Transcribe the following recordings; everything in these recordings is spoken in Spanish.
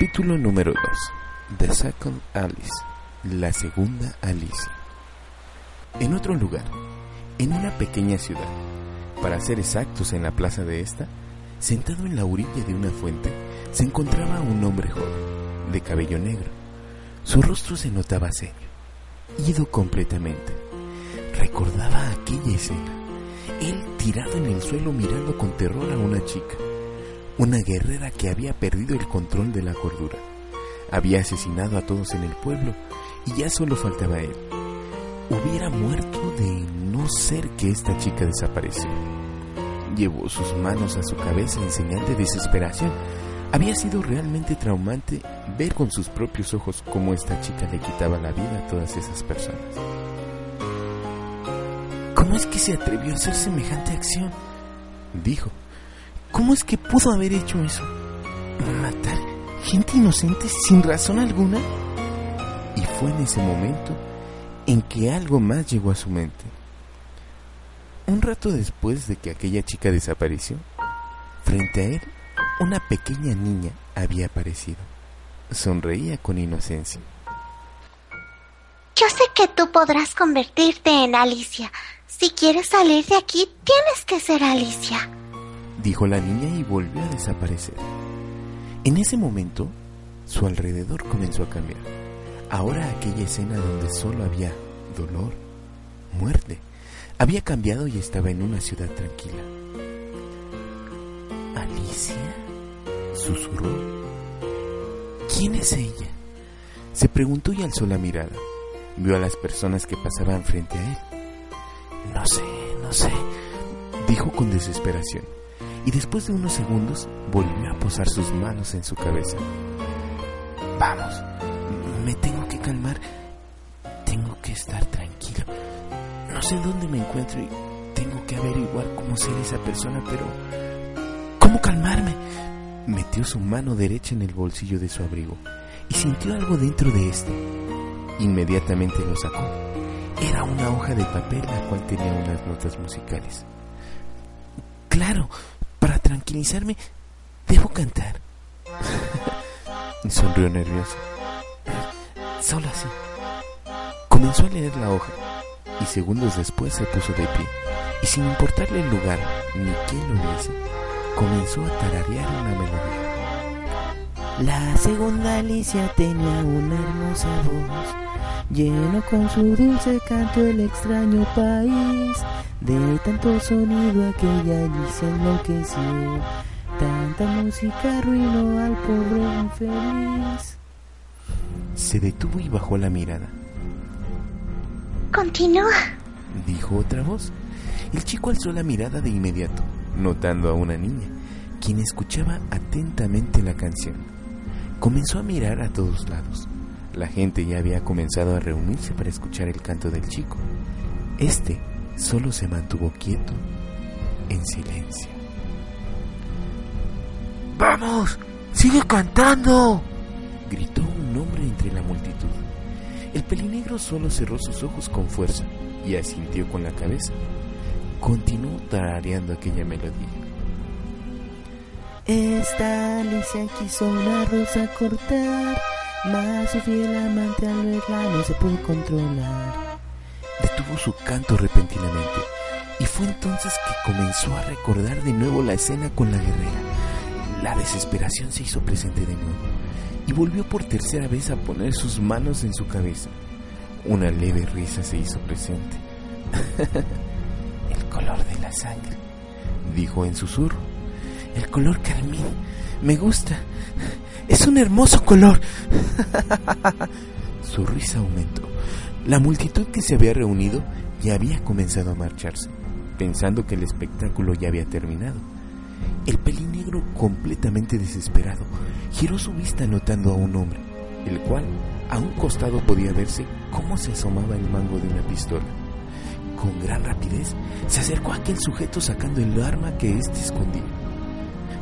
Capítulo número 2. The Second Alice. La segunda Alicia. En otro lugar, en una pequeña ciudad, para ser exactos en la plaza de esta, sentado en la orilla de una fuente, se encontraba un hombre joven, de cabello negro. Su rostro se notaba serio, ido completamente. Recordaba aquella escena, él tirado en el suelo mirando con terror a una chica una guerrera que había perdido el control de la cordura. Había asesinado a todos en el pueblo y ya solo faltaba él. Hubiera muerto de no ser que esta chica desapareció. Llevó sus manos a su cabeza en señal de desesperación. Había sido realmente traumante ver con sus propios ojos cómo esta chica le quitaba la vida a todas esas personas. ¿Cómo es que se atrevió a hacer semejante acción? dijo ¿Cómo es que pudo haber hecho eso? ¿Matar gente inocente sin razón alguna? Y fue en ese momento en que algo más llegó a su mente. Un rato después de que aquella chica desapareció, frente a él, una pequeña niña había aparecido. Sonreía con inocencia. Yo sé que tú podrás convertirte en Alicia. Si quieres salir de aquí, tienes que ser Alicia dijo la niña y volvió a desaparecer. En ese momento, su alrededor comenzó a cambiar. Ahora aquella escena donde solo había dolor, muerte, había cambiado y estaba en una ciudad tranquila. ¿Alicia? susurró. ¿Quién es ella? Se preguntó y alzó la mirada. Vio a las personas que pasaban frente a él. No sé, no sé, dijo con desesperación y después de unos segundos volvió a posar sus manos en su cabeza. Vamos, me tengo que calmar, tengo que estar tranquilo. No sé dónde me encuentro y tengo que averiguar cómo ser esa persona, pero ¿cómo calmarme? Metió su mano derecha en el bolsillo de su abrigo y sintió algo dentro de este. Inmediatamente lo sacó. Era una hoja de papel la cual tenía unas notas musicales. Claro, tranquilizarme, debo cantar. Sonrió nervioso. Solo así. Comenzó a leer la hoja y segundos después se puso de pie y sin importarle el lugar ni quién lo viese, comenzó a tararear una melodía. La segunda Alicia tenía una hermosa voz, lleno con su dulce canto el extraño país de tanto sonido aquella allí se enloqueció. Tanta música arruinó al pobre infeliz. Se detuvo y bajó la mirada. Continúa, dijo otra voz. El chico alzó la mirada de inmediato, notando a una niña, quien escuchaba atentamente la canción. Comenzó a mirar a todos lados. La gente ya había comenzado a reunirse para escuchar el canto del chico. Este solo se mantuvo quieto en silencio. ¡Vamos! ¡Sigue cantando! gritó un hombre entre la multitud. El pelinegro solo cerró sus ojos con fuerza y asintió con la cabeza. Continuó tarareando aquella melodía. Esta Alicia quiso una rosa cortar, mas su fiel amante al verla no se pudo controlar detuvo su canto repentinamente y fue entonces que comenzó a recordar de nuevo la escena con la guerrera. La desesperación se hizo presente de nuevo y volvió por tercera vez a poner sus manos en su cabeza. Una leve risa se hizo presente. El color de la sangre, dijo en susurro. El color carmín. Me gusta. Es un hermoso color. Su risa aumentó. La multitud que se había reunido ya había comenzado a marcharse, pensando que el espectáculo ya había terminado. El pelinegro, completamente desesperado, giró su vista notando a un hombre, el cual a un costado podía verse cómo se asomaba el mango de una pistola. Con gran rapidez se acercó a aquel sujeto sacando el arma que éste escondía.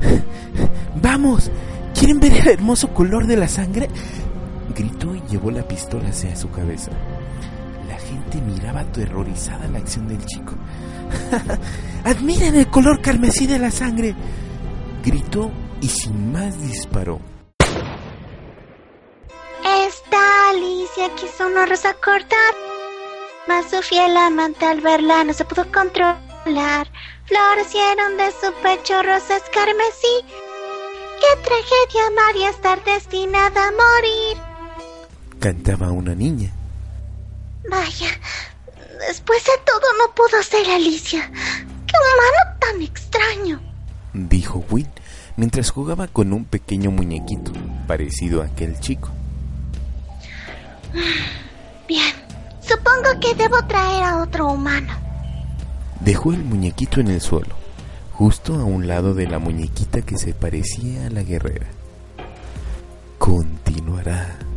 ¡Vamos! ¿Quieren ver el hermoso color de la sangre? Gritó y llevó la pistola hacia su cabeza gente miraba aterrorizada la acción del chico. ¡Admiren el color carmesí de la sangre! Gritó y sin más disparó. Alicia quiso una rosa cortar, mas su fiel amante al verla no se pudo controlar. Florecieron de su pecho rosas carmesí. ¡Qué tragedia María estar destinada a morir! Cantaba una niña. Vaya, después de todo no pudo ser Alicia. ¡Qué humano tan extraño! Dijo Will mientras jugaba con un pequeño muñequito parecido a aquel chico. Bien, supongo que debo traer a otro humano. Dejó el muñequito en el suelo, justo a un lado de la muñequita que se parecía a la guerrera. Continuará.